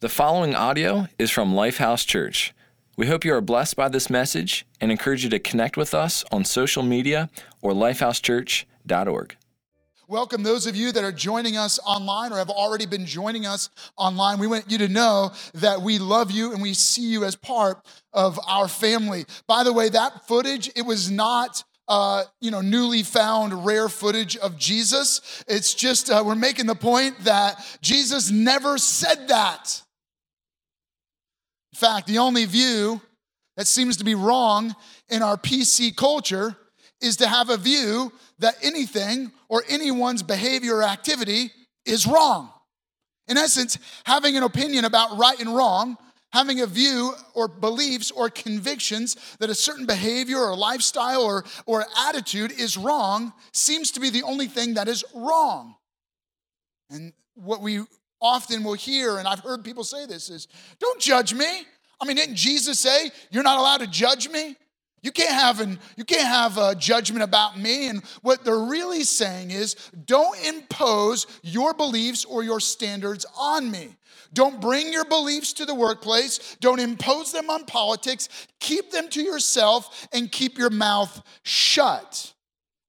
The following audio is from Lifehouse Church. We hope you are blessed by this message and encourage you to connect with us on social media or lifehousechurch.org. Welcome those of you that are joining us online or have already been joining us online. We want you to know that we love you and we see you as part of our family. By the way, that footage, it was not uh, you know, newly found rare footage of Jesus. It's just, uh, we're making the point that Jesus never said that. In fact, the only view that seems to be wrong in our PC culture is to have a view that anything or anyone's behavior or activity is wrong. In essence, having an opinion about right and wrong, having a view or beliefs or convictions that a certain behavior or lifestyle or, or attitude is wrong seems to be the only thing that is wrong. And what we often will hear, and I've heard people say this, is don't judge me. I mean, didn't Jesus say you're not allowed to judge me? You can't have an, you can't have a judgment about me. And what they're really saying is don't impose your beliefs or your standards on me. Don't bring your beliefs to the workplace. Don't impose them on politics. Keep them to yourself and keep your mouth shut.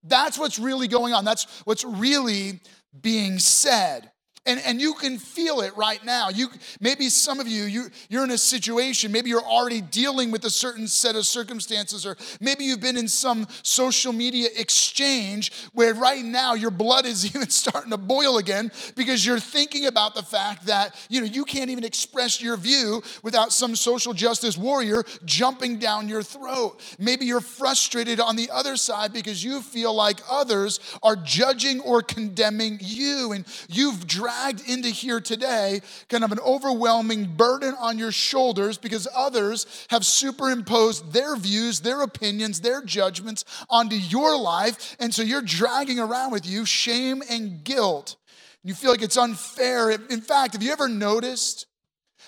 That's what's really going on. That's what's really being said. And, and you can feel it right now. You maybe some of you, you you're in a situation, maybe you're already dealing with a certain set of circumstances, or maybe you've been in some social media exchange where right now your blood is even starting to boil again because you're thinking about the fact that you know you can't even express your view without some social justice warrior jumping down your throat. Maybe you're frustrated on the other side because you feel like others are judging or condemning you, and you've dragged into here today kind of an overwhelming burden on your shoulders because others have superimposed their views, their opinions, their judgments onto your life. And so you're dragging around with you shame and guilt. You feel like it's unfair. In fact, have you ever noticed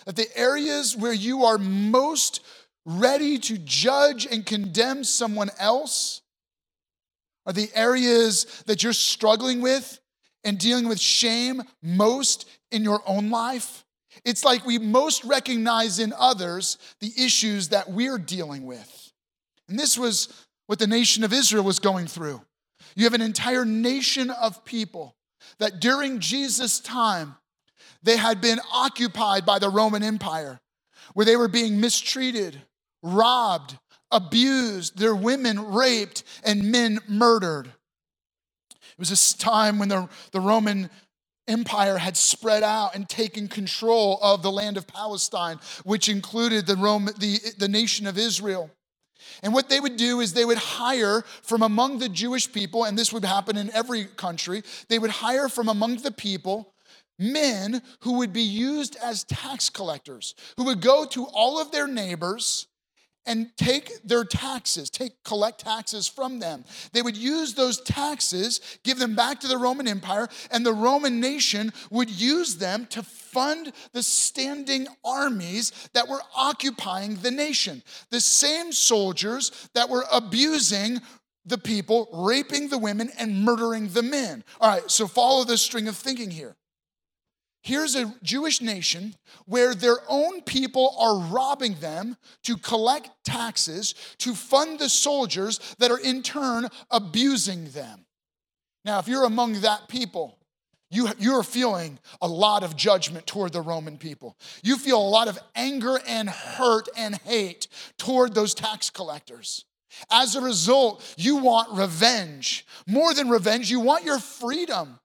that the areas where you are most ready to judge and condemn someone else are the areas that you're struggling with and dealing with shame most in your own life. It's like we most recognize in others the issues that we're dealing with. And this was what the nation of Israel was going through. You have an entire nation of people that during Jesus' time, they had been occupied by the Roman Empire, where they were being mistreated, robbed, abused, their women raped, and men murdered. It was this time when the, the Roman Empire had spread out and taken control of the land of Palestine, which included the, Rome, the, the nation of Israel. And what they would do is they would hire from among the Jewish people, and this would happen in every country, they would hire from among the people men who would be used as tax collectors, who would go to all of their neighbors and take their taxes, take collect taxes from them. They would use those taxes, give them back to the Roman Empire, and the Roman nation would use them to fund the standing armies that were occupying the nation. The same soldiers that were abusing the people, raping the women, and murdering the men. All right, so follow this string of thinking here. Here's a Jewish nation where their own people are robbing them to collect taxes to fund the soldiers that are in turn abusing them. Now, if you're among that people, you, you're feeling a lot of judgment toward the Roman people. You feel a lot of anger and hurt and hate toward those tax collectors. As a result, you want revenge. More than revenge, you want your freedom.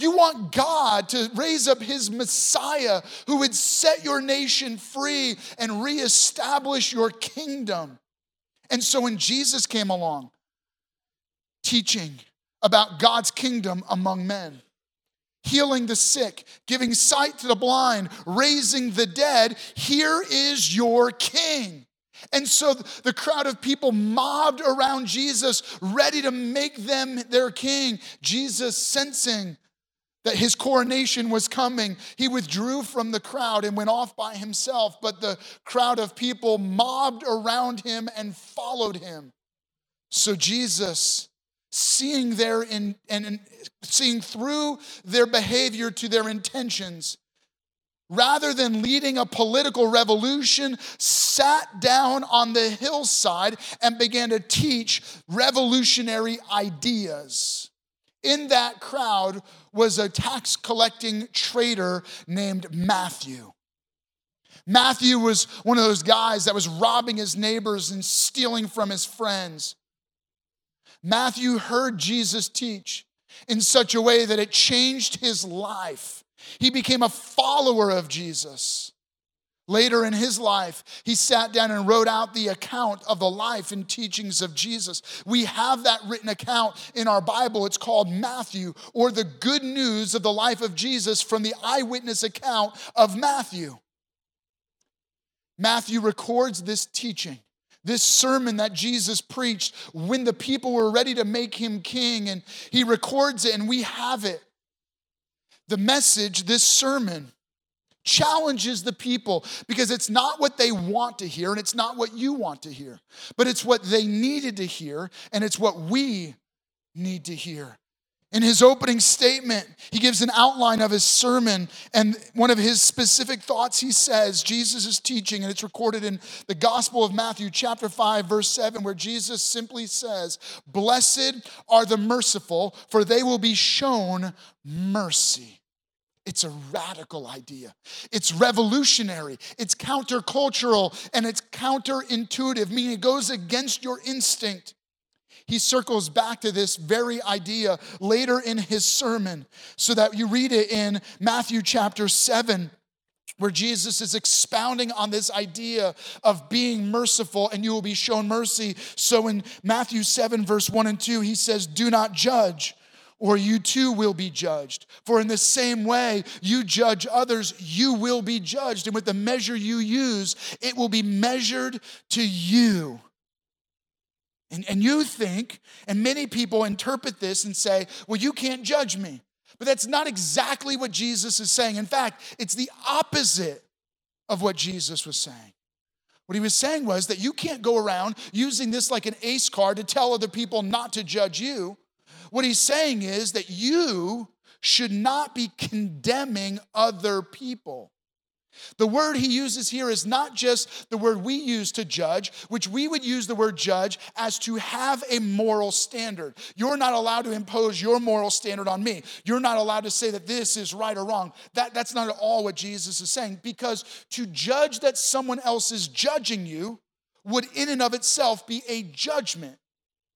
You want God to raise up his Messiah who would set your nation free and reestablish your kingdom. And so when Jesus came along, teaching about God's kingdom among men, healing the sick, giving sight to the blind, raising the dead, here is your king. And so the crowd of people mobbed around Jesus, ready to make them their king. Jesus, sensing that his coronation was coming, he withdrew from the crowd and went off by himself. But the crowd of people mobbed around him and followed him. So Jesus, seeing their in, and seeing through their behavior to their intentions, rather than leading a political revolution, sat down on the hillside and began to teach revolutionary ideas. In that crowd was a tax collecting trader named Matthew. Matthew was one of those guys that was robbing his neighbors and stealing from his friends. Matthew heard Jesus teach in such a way that it changed his life. He became a follower of Jesus. Later in his life, he sat down and wrote out the account of the life and teachings of Jesus. We have that written account in our Bible. It's called Matthew, or the good news of the life of Jesus from the eyewitness account of Matthew. Matthew records this teaching, this sermon that Jesus preached when the people were ready to make him king, and he records it, and we have it. The message, this sermon, challenges the people because it's not what they want to hear and it's not what you want to hear, but it's what they needed to hear and it's what we need to hear. In his opening statement, he gives an outline of his sermon, and one of his specific thoughts he says, Jesus is teaching, and it's recorded in the Gospel of Matthew, chapter 5, verse 7, where Jesus simply says, Blessed are the merciful, for they will be shown mercy. It's a radical idea. It's revolutionary. It's countercultural and it's counterintuitive, meaning it goes against your instinct. He circles back to this very idea later in his sermon so that you read it in Matthew chapter 7 where Jesus is expounding on this idea of being merciful and you will be shown mercy. So in Matthew 7, verse 1 and 2, he says, Do not judge or you too will be judged. For in the same way you judge others, you will be judged. And with the measure you use, it will be measured to you. And, and you think, and many people interpret this and say, well, you can't judge me. But that's not exactly what Jesus is saying. In fact, it's the opposite of what Jesus was saying. What he was saying was that you can't go around using this like an ace card to tell other people not to judge you. What he's saying is that you should not be condemning other people. The word he uses here is not just the word we use to judge, which we would use the word judge as to have a moral standard. You're not allowed to impose your moral standard on me. You're not allowed to say that this is right or wrong. That, that's not at all what Jesus is saying, because to judge that someone else is judging you would, in and of itself, be a judgment.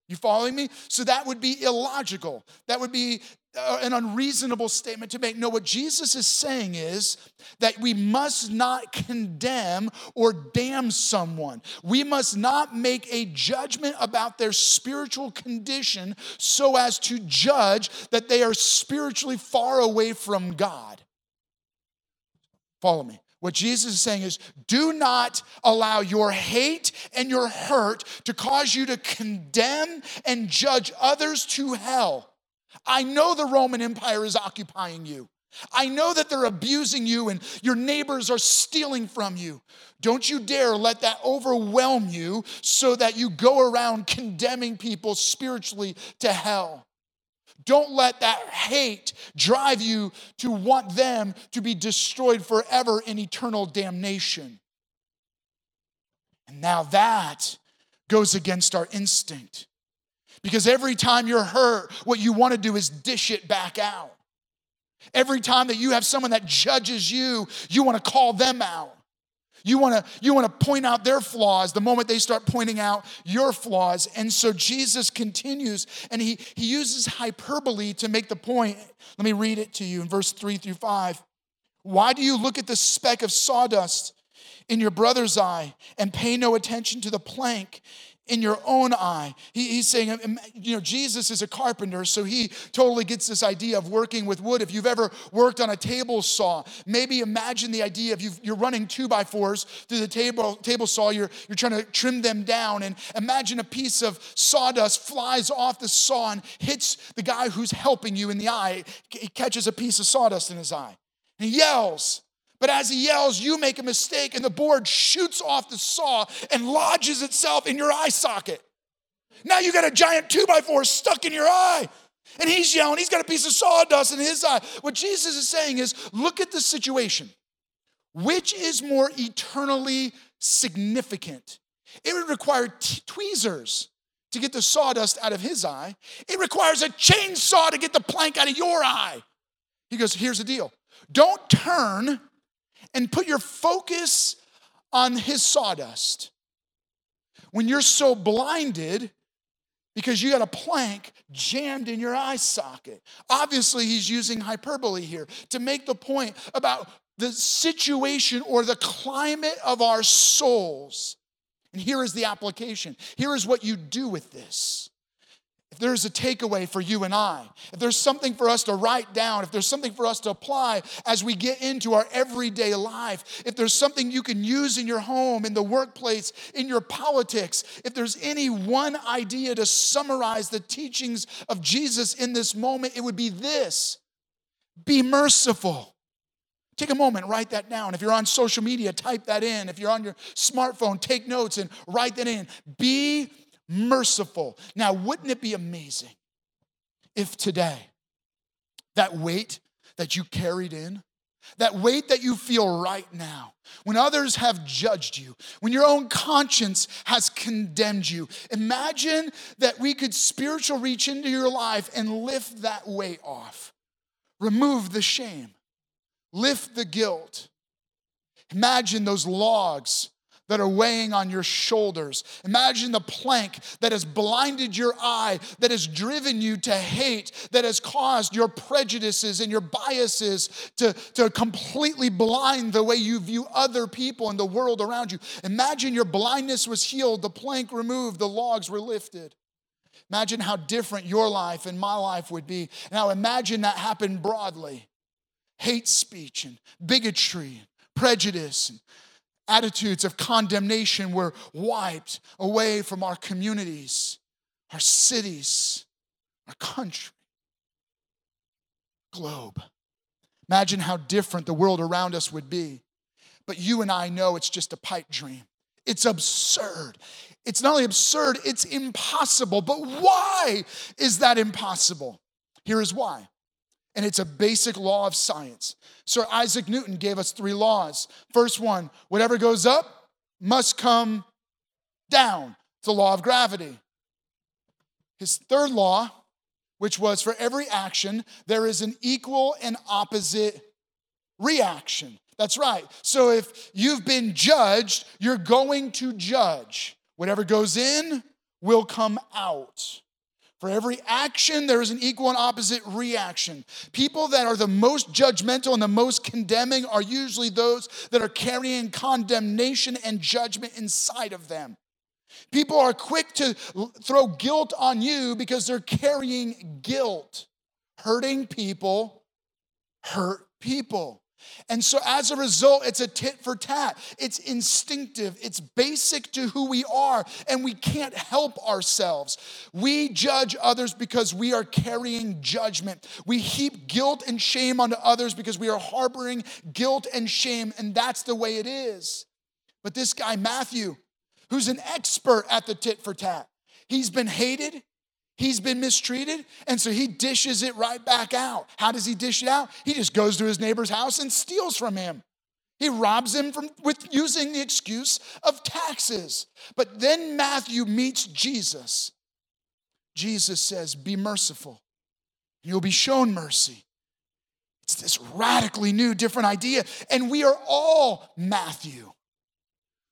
You following me? So that would be illogical. That would be uh, an unreasonable statement to make. No, what Jesus is saying is that we must not condemn or damn someone. We must not make a judgment about their spiritual condition so as to judge that they are spiritually far away from God. Follow me. What Jesus is saying is do not allow your hate and your hurt to cause you to condemn and judge others to hell. I know the Roman Empire is occupying you. I know that they're abusing you and your neighbors are stealing from you. Don't you dare let that overwhelm you so that you go around condemning people spiritually to hell. Don't let that hate drive you to want them to be destroyed forever in eternal damnation. And now that goes against our instinct. Because every time you're hurt, what you want to do is dish it back out. Every time that you have someone that judges you, you want to call them out. You want to you want to point out their flaws the moment they start pointing out your flaws. And so Jesus continues and he he uses hyperbole to make the point. Let me read it to you in verse 3 through 5. Why do you look at the speck of sawdust in your brother's eye and pay no attention to the plank in your own eye. He, he's saying, um, you know, Jesus is a carpenter, so he totally gets this idea of working with wood. If you've ever worked on a table saw, maybe imagine the idea of you are running two by fours through the table, table saw, you're, you're trying to trim them down, and imagine a piece of sawdust flies off the saw and hits the guy who's helping you in the eye. He catches a piece of sawdust in his eye. And he yells, but as he yells, you make a mistake, and the board shoots off the saw and lodges itself in your eye socket. Now you got a giant two by four stuck in your eye. And he's yelling, he's got a piece of sawdust in his eye. What Jesus is saying is look at the situation. which is more eternally significant? It would require t- tweezers to get the sawdust out of his eye. It requires a chainsaw to get the plank out of your eye. He goes, Here's the deal don't turn and put your focus on his sawdust. When you're so blinded because you got a plank jammed in your eye socket. Obviously, he's using hyperbole here to make the point about the situation or the climate of our souls. And here is the application. Here is what you do with this if there's a takeaway for you and I, if there's something for us to write down, if there's something for us to apply as we get into our everyday life, if there's something you can use in your home, in the workplace, in your politics, if there's any one idea to summarize the teachings of Jesus in this moment, it would be this be merciful. Take a moment, write that down. If you're on social media, type that in. If you're on your smartphone, take notes and write that in. Be merciful. Now, wouldn't it be amazing if today that weight that you carried in, that weight that you feel right now, when others have judged you, when your own conscience has condemned you, imagine that we could spiritual reach into your life and lift that weight off. Remove the shame, lift the guilt. Imagine those logs that are weighing on your shoulders. Imagine the plank that has blinded your eye, that has driven you to hate, that has caused your prejudices and your biases to, to completely blind the way you view other people and the world around you. Imagine your blindness was healed, the plank removed, the logs were lifted. Imagine how different your life and my life would be. Now imagine that happened broadly. Hate speech and bigotry, and prejudice, and attitudes of condemnation were wiped away from our communities, our cities, our country, globe. Imagine how different the world around us would be. But you and I know it's just a pipe dream. It's absurd. It's not only absurd, it's impossible. But why is that impossible? Here is why and it's a basic law of science. Sir Isaac Newton gave us three laws. First one whatever goes up must come down. It's the law of gravity. His third law, which was for every action, there is an equal and opposite reaction. That's right. So if you've been judged, you're going to judge. Whatever goes in will come out. For every action, there is an equal and opposite reaction. People that are the most judgmental and the most condemning are usually those that are carrying condemnation and judgment inside of them. People are quick to throw guilt on you because they're carrying guilt. Hurting people hurt people. And so, as a result, it's a tit for tat. It's instinctive, it's basic to who we are, and we can't help ourselves. We judge others because we are carrying judgment. We heap guilt and shame onto others because we are harboring guilt and shame, and that's the way it is. But this guy, Matthew, who's an expert at the tit for tat, he's been hated, He's been mistreated, and so he dishes it right back out. How does he dish it out? He just goes to his neighbor's house and steals from him. He robs him from, with using the excuse of taxes. But then Matthew meets Jesus. Jesus says, Be merciful, you'll be shown mercy. It's this radically new, different idea. And we are all Matthew.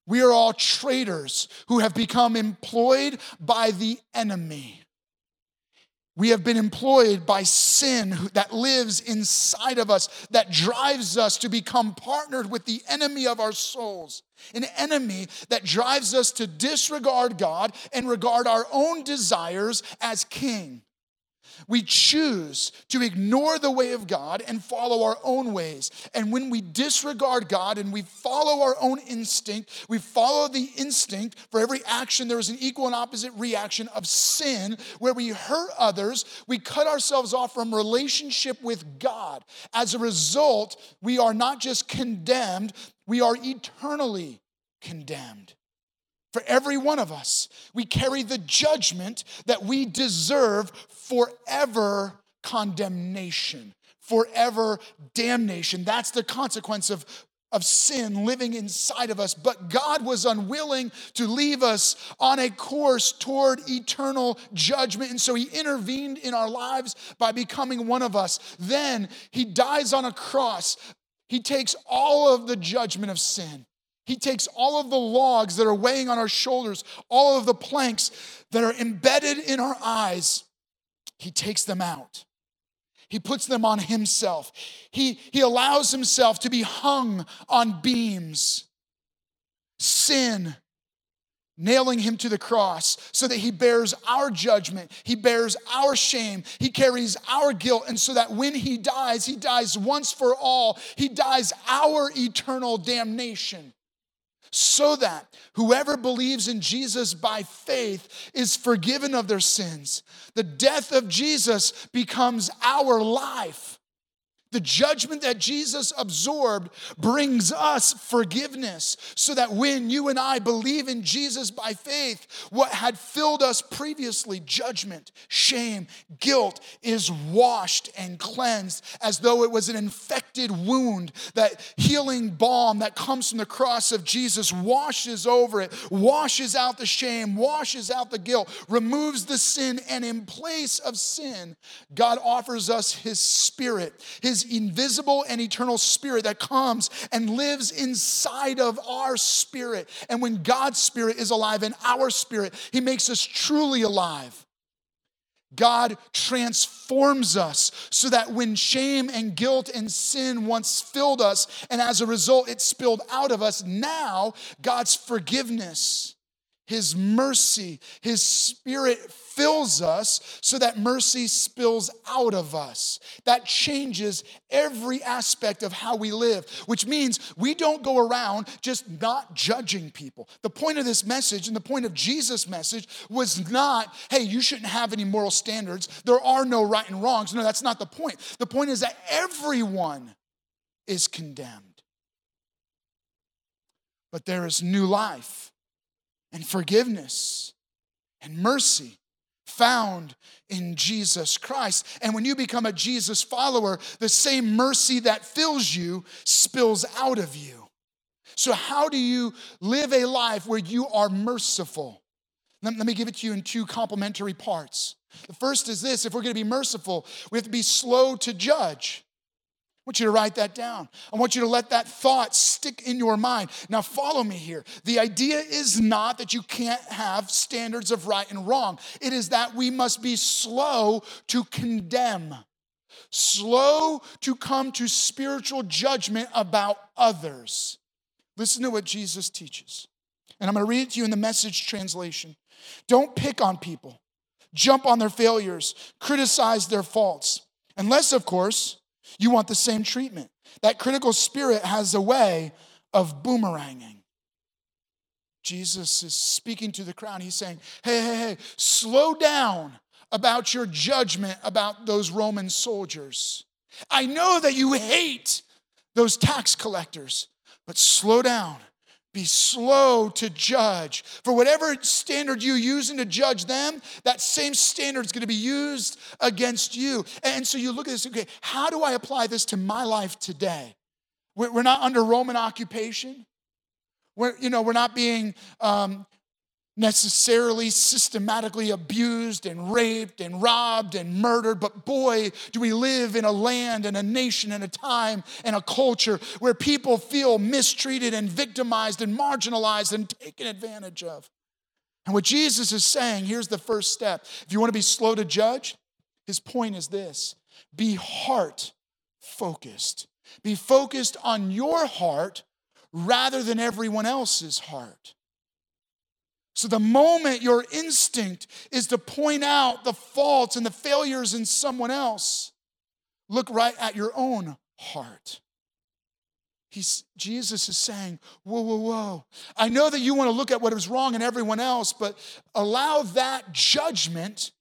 We are all traitors who have become employed by the enemy. We have been employed by sin that lives inside of us, that drives us to become partnered with the enemy of our souls. An enemy that drives us to disregard God and regard our own desires as king. We choose to ignore the way of God and follow our own ways. And when we disregard God and we follow our own instinct, we follow the instinct. For every action, there is an equal and opposite reaction of sin where we hurt others, we cut ourselves off from relationship with God. As a result, we are not just condemned, we are eternally condemned. For every one of us, we carry the judgment that we deserve forever condemnation, forever damnation. That's the consequence of of sin living inside of us, but God was unwilling to leave us on a course toward eternal judgment. And so he intervened in our lives by becoming one of us. Then he dies on a cross. He takes all of the judgment of sin. He takes all of the logs that are weighing on our shoulders, all of the planks that are embedded in our eyes. He takes them out. He puts them on himself. He, he allows himself to be hung on beams. Sin, nailing him to the cross so that he bears our judgment, he bears our shame, he carries our guilt, and so that when he dies, he dies once for all. He dies our eternal damnation so that whoever believes in Jesus by faith is forgiven of their sins. The death of Jesus becomes our life. The judgment that Jesus absorbed brings us forgiveness so that when you and I believe in Jesus by faith, what had filled us previously, judgment, shame, guilt, is washed and cleansed as though it was an infected wound. That healing balm that comes from the cross of Jesus washes over it, washes out the shame, washes out the guilt, removes the sin, and in place of sin, God offers us His Spirit, His invisible and eternal spirit that comes and lives inside of our spirit. And when God's spirit is alive in our spirit, He makes us truly alive. God transforms us so that when shame and guilt and sin once filled us, and as a result it spilled out of us, now God's forgiveness, His mercy, His Spirit fills us so that mercy spills out of us. That changes every aspect of how we live, which means we don't go around just not judging people. The point of this message and the point of Jesus' message was not, hey, you shouldn't have any moral standards. There are no right and wrongs. No, that's not the point. The point is that everyone is condemned. But there is new life and forgiveness and mercy found in Jesus Christ. And when you become a Jesus follower, the same mercy that fills you spills out of you. So, how do you live a life where you are merciful? Let, me give it to you in two complementary parts. The first is this if we're gonna be merciful, we have to be slow to judge. I want you to write that down. I want you to let that thought stick in your mind. Now, follow me here. The idea is not that you can't have standards of right and wrong, it is that we must be slow to condemn, slow to come to spiritual judgment about others. Listen to what Jesus teaches. And I'm going to read it to you in the message translation. Don't pick on people, jump on their failures, criticize their faults. Unless, of course, you want the same treatment. That critical spirit has a way of boomeranging. Jesus is speaking to the crowd. He's saying, hey, hey, hey, slow down about your judgment about those Roman soldiers. I know that you hate those tax collectors, but slow down be slow to judge. For whatever standard you're using to judge them, that same standard is going to be used against you. And so you look at this, okay, how do I apply this to my life today? We're not under Roman occupation. We're, you know, we're not being um, necessarily systematically abused and raped and robbed and murdered, but boy, do we live in a land and a nation and a time and a culture where people feel mistreated and victimized and marginalized and taken advantage of. And what Jesus is saying, here's the first step. If you want to be slow to judge, his point is this be heart focused. Be focused on your heart rather than everyone else's heart. So, the moment your instinct is to point out the faults and the failures in someone else, look right at your own heart. He's, Jesus is saying, Whoa, whoa, whoa. I know that you want to look at what is wrong in everyone else, but allow that judgment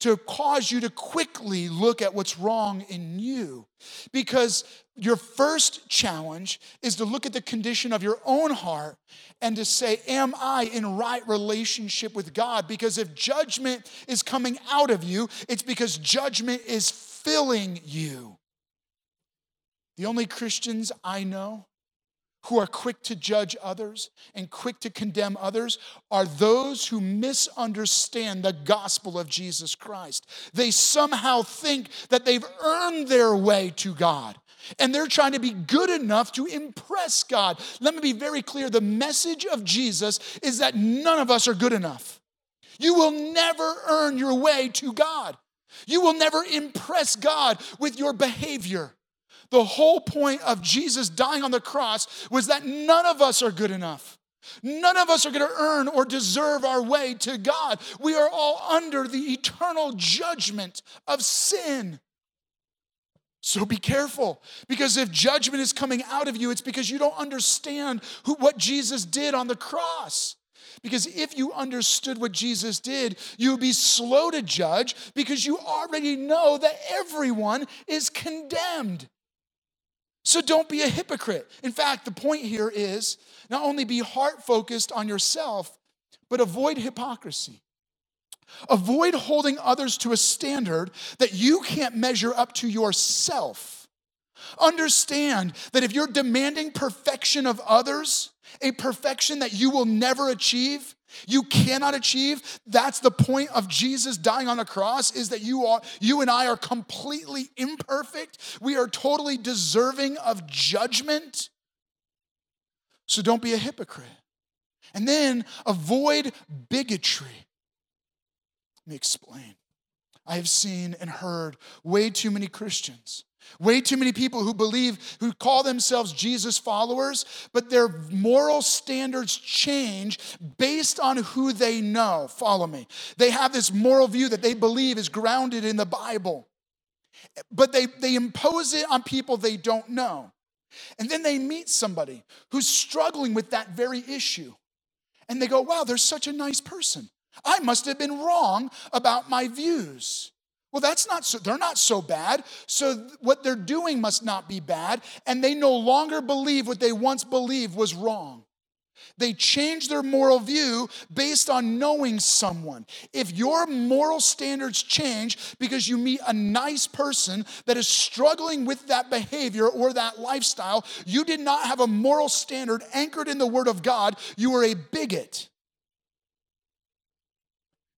to cause you to quickly look at what's wrong in you. Because your first challenge is to look at the condition of your own heart and to say, Am I in right relationship with God? Because if judgment is coming out of you, it's because judgment is filling you. The only Christians I know who are quick to judge others and quick to condemn others are those who misunderstand the gospel of Jesus Christ. They somehow think that they've earned their way to God and they're trying to be good enough to impress God. Let me be very clear the message of Jesus is that none of us are good enough. You will never earn your way to God. You will never impress God with your behavior. The whole point of Jesus dying on the cross was that none of us are good enough. None of us are going to earn or deserve our way to God. We are all under the eternal judgment of sin. So be careful because if judgment is coming out of you, it's because you don't understand who, what Jesus did on the cross. Because if you understood what Jesus did, you would be slow to judge because you already know that everyone is condemned. So don't be a hypocrite. In fact, the point here is not only be heart focused on yourself, but avoid hypocrisy. Avoid holding others to a standard that you can't measure up to yourself. Understand that if you're demanding perfection of others, a perfection that you will never achieve, you cannot achieve. That's the point of Jesus dying on the cross is that you are you and I are completely imperfect. We are totally deserving of judgment. So don't be a hypocrite. And then avoid bigotry. Let me explain. I have seen and heard way too many Christians Way too many people who believe, who call themselves Jesus followers, but their moral standards change based on who they know. Follow me. They have this moral view that they believe is grounded in the Bible, but they, they impose it on people they don't know. And then they meet somebody who's struggling with that very issue. And they go, wow, they're such a nice person. I must have been wrong about my views. Well, that's not so, they're not so bad. So what they're doing must not be bad. And they no longer believe what they once believed was wrong. They change their moral view based on knowing someone. If your moral standards change because you meet a nice person that is struggling with that behavior or that lifestyle, you did not have a moral standard anchored in the Word of God. You are a bigot.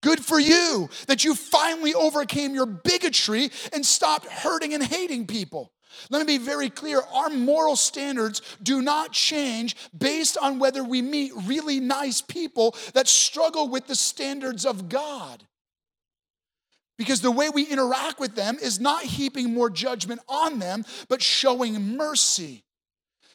Good for you that you finally overcame your bigotry and stopped hurting and hating people. Let me be very clear our moral standards do not change based on whether we meet really nice people that struggle with the standards of God. Because the way we interact with them is not heaping more judgment on them, but showing mercy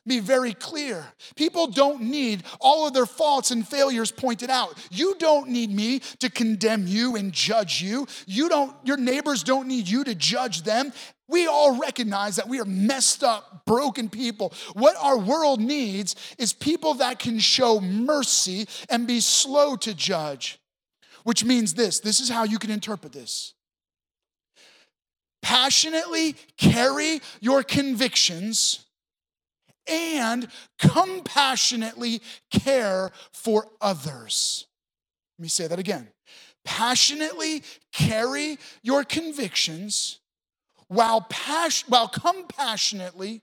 be very clear. People don't need all of their faults and failures pointed out. You don't need me to condemn you and judge you. You don't your neighbors don't need you to judge them. We all recognize that we are messed up, broken people. What our world needs is people that can show mercy and be slow to judge. Which means this, this is how you can interpret this. Passionately carry your convictions and compassionately care for others. Let me say that again. Passionately carry your convictions while, pas- while compassionately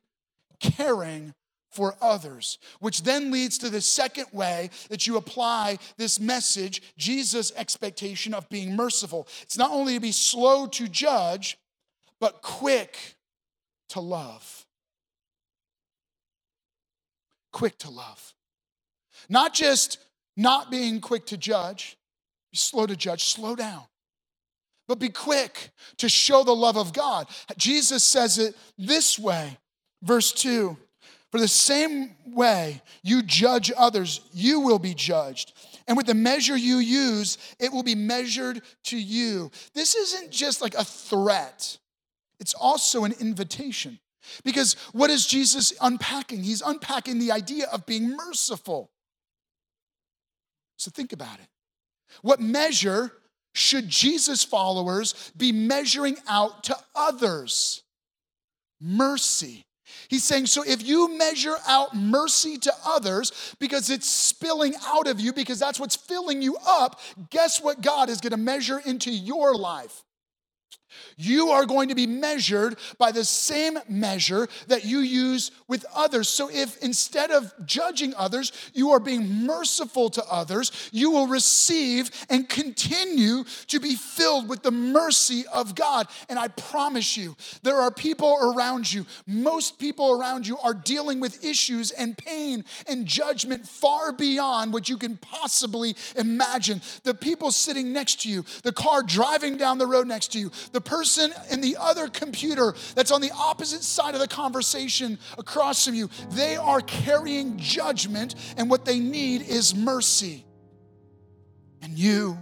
caring for others, which then leads to the second way that you apply this message, Jesus' expectation of being merciful. It's not only to be slow to judge, but quick to love quick to love. Not just not being quick to judge, be slow to judge, slow down. But be quick to show the love of God. Jesus says it this way, verse 2 For the same way you judge others, you will be judged. And with the measure you use, it will be measured to you. This isn't just like a threat, it's also an invitation. Because what is Jesus unpacking? He's unpacking the idea of being merciful. So think about it. What measure should Jesus followers be measuring out to others? Mercy. He's saying, so if you measure out mercy to others because it's spilling out of you, because that's what's filling you up, guess what God is going to measure into your life? You are going to be measured by the same measure that you use with others. So, if instead of judging others, you are being merciful to others, you will receive and continue to be filled with the mercy of God. And I promise you, there are people around you, most people around you are dealing with issues and pain and judgment far beyond what you can possibly imagine. The people sitting next to you, the car driving down the road next to you, the person in the other computer that's on the opposite side of the conversation across from you, they are carrying judgment, and what they need is mercy. And you,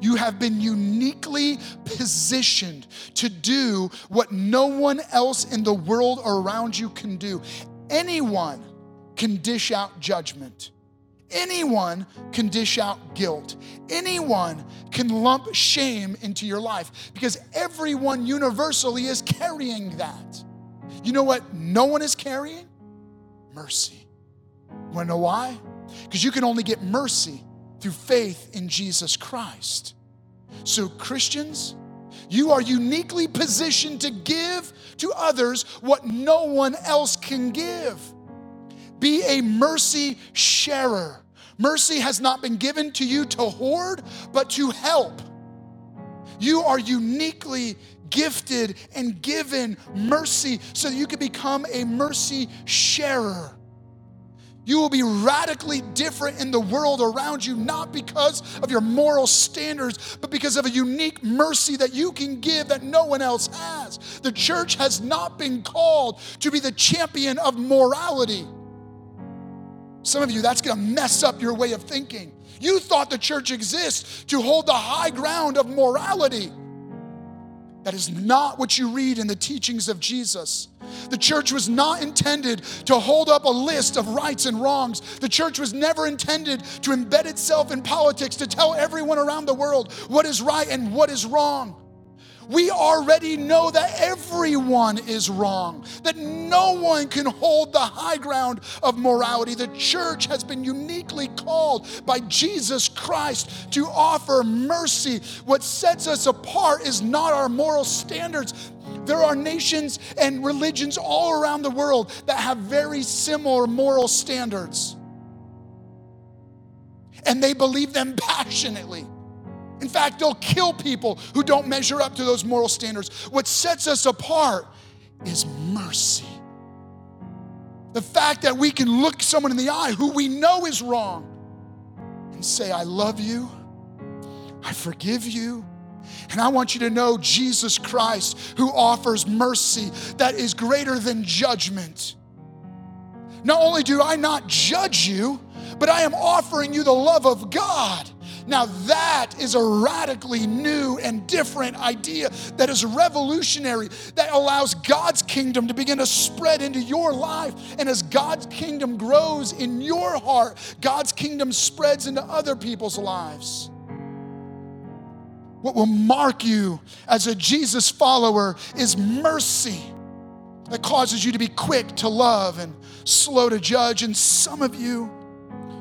you have been uniquely positioned to do what no one else in the world around you can do. Anyone can dish out judgment. Anyone can dish out guilt. Anyone can lump shame into your life because everyone universally is carrying that. You know what no one is carrying? Mercy. You wanna know why? Because you can only get mercy through faith in Jesus Christ. So, Christians, you are uniquely positioned to give to others what no one else can give. Be a mercy sharer. Mercy has not been given to you to hoard, but to help. You are uniquely gifted and given mercy so that you can become a mercy sharer. You will be radically different in the world around you, not because of your moral standards, but because of a unique mercy that you can give that no one else has. The church has not been called to be the champion of morality. Some of you, that's gonna mess up your way of thinking. You thought the church exists to hold the high ground of morality. That is not what you read in the teachings of Jesus. The church was not intended to hold up a list of rights and wrongs. The church was never intended to embed itself in politics to tell everyone around the world what is right and what is wrong. We already know that everyone is wrong, that no one can hold the high ground of morality. The church has been uniquely called by Jesus Christ to offer mercy. What sets us apart is not our moral standards. There are nations and religions all around the world that have very similar moral standards. And they believe them passionately. In fact, they'll kill people who don't measure up to those moral standards. What sets us apart is mercy. The fact that we can look someone in the eye who we know is wrong and say, I love you, I forgive you. And I want you to know Jesus Christ, who offers mercy that is greater than judgment. Not only do I not judge you, but I am offering you the love of God now, that is a radically new and different idea that is revolutionary, that allows God's kingdom to begin to spread into your life. And as God's kingdom grows in your heart, God's kingdom spreads into other people's lives. What will mark you as a Jesus follower is mercy that causes you to be quick to love and slow to judge. And some of you,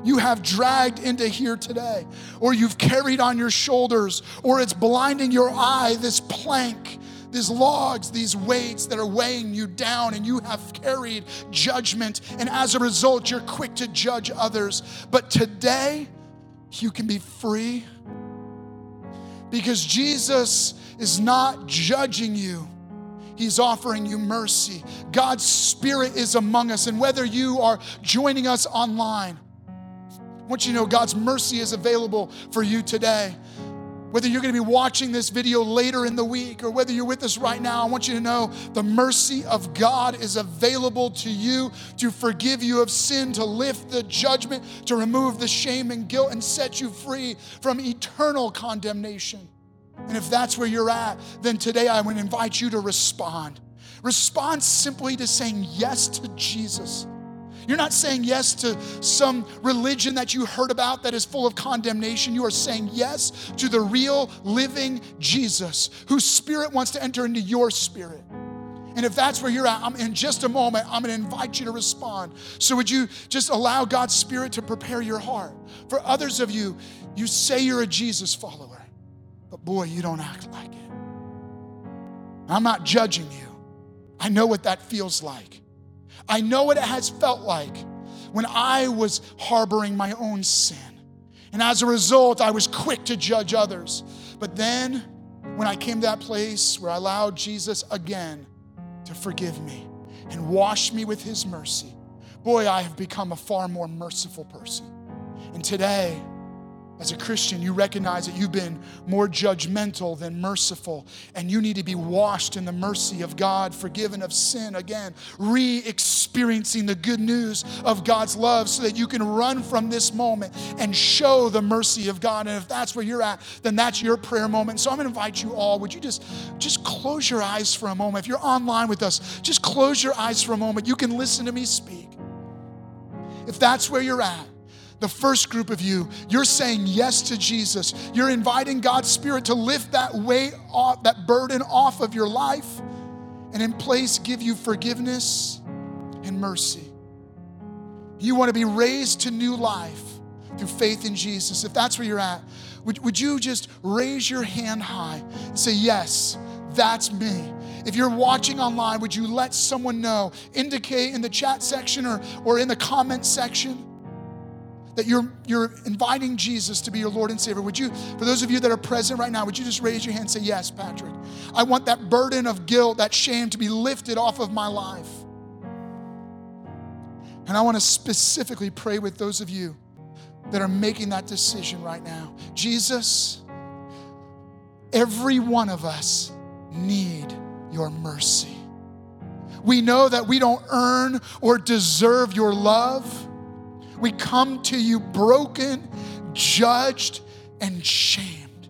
you have dragged into here today, or you've carried on your shoulders, or it's blinding your eye, this plank, these logs, these weights that are weighing you down, and you have carried judgment. And as a result, you're quick to judge others. But today, you can be free because Jesus is not judging you. He's offering you mercy. God's Spirit is among us. And whether you are joining us online, want you to know God's mercy is available for you today. Whether you're going to be watching this video later in the week or whether you're with us right now, I want you to know the mercy of God is available to you to forgive you of sin, to lift the judgment, to remove the shame and guilt, and set you free from eternal condemnation. And if that's where you're at, then today I would invite you to respond. Respond simply to saying yes to Jesus. You're not saying yes to some religion that you heard about that is full of condemnation. You are saying yes to the real living Jesus whose spirit wants to enter into your spirit. And if that's where you're at, I'm, in just a moment, I'm going to invite you to respond. So, would you just allow God's Spirit to prepare your heart? For others of you, you say you're a Jesus follower, but boy, you don't act like it. I'm not judging you. I know what that feels like. I know what it has felt like when I was harboring my own sin. And as a result, I was quick to judge others. But then, when I came to that place where I allowed Jesus again to forgive me and wash me with his mercy, boy, I have become a far more merciful person. And today, as a Christian, you recognize that you've been more judgmental than merciful, and you need to be washed in the mercy of God, forgiven of sin again, re experiencing the good news of God's love so that you can run from this moment and show the mercy of God. And if that's where you're at, then that's your prayer moment. So I'm gonna invite you all, would you just, just close your eyes for a moment? If you're online with us, just close your eyes for a moment. You can listen to me speak. If that's where you're at, the first group of you, you're saying yes to Jesus. You're inviting God's Spirit to lift that weight off, that burden off of your life, and in place give you forgiveness and mercy. You want to be raised to new life through faith in Jesus. If that's where you're at, would, would you just raise your hand high and say, Yes, that's me. If you're watching online, would you let someone know? Indicate in the chat section or, or in the comment section that you're, you're inviting Jesus to be your Lord and Savior, would you, for those of you that are present right now, would you just raise your hand and say, Yes, Patrick? I want that burden of guilt, that shame to be lifted off of my life. And I want to specifically pray with those of you that are making that decision right now. Jesus, every one of us need your mercy. We know that we don't earn or deserve your love we come to you broken, judged, and shamed.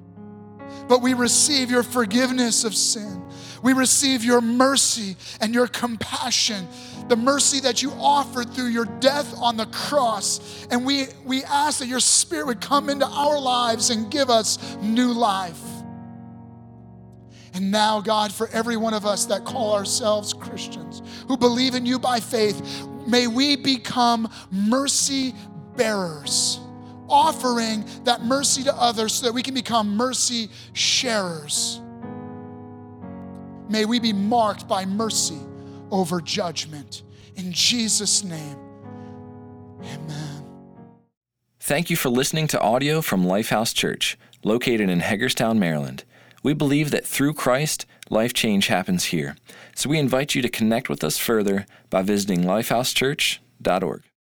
But we receive your forgiveness of sin. We receive your mercy and your compassion, the mercy that you offered through your death on the cross. And we, we ask that your spirit would come into our lives and give us new life. And now, God, for every one of us that call ourselves Christians, who believe in you by faith, may we become mercy bearers, offering that mercy to others so that we can become mercy sharers. May we be marked by mercy over judgment. In Jesus' name, amen. Thank you for listening to audio from Lifehouse Church, located in Hagerstown, Maryland. We believe that through Christ, life change happens here. So we invite you to connect with us further by visiting lifehousechurch.org.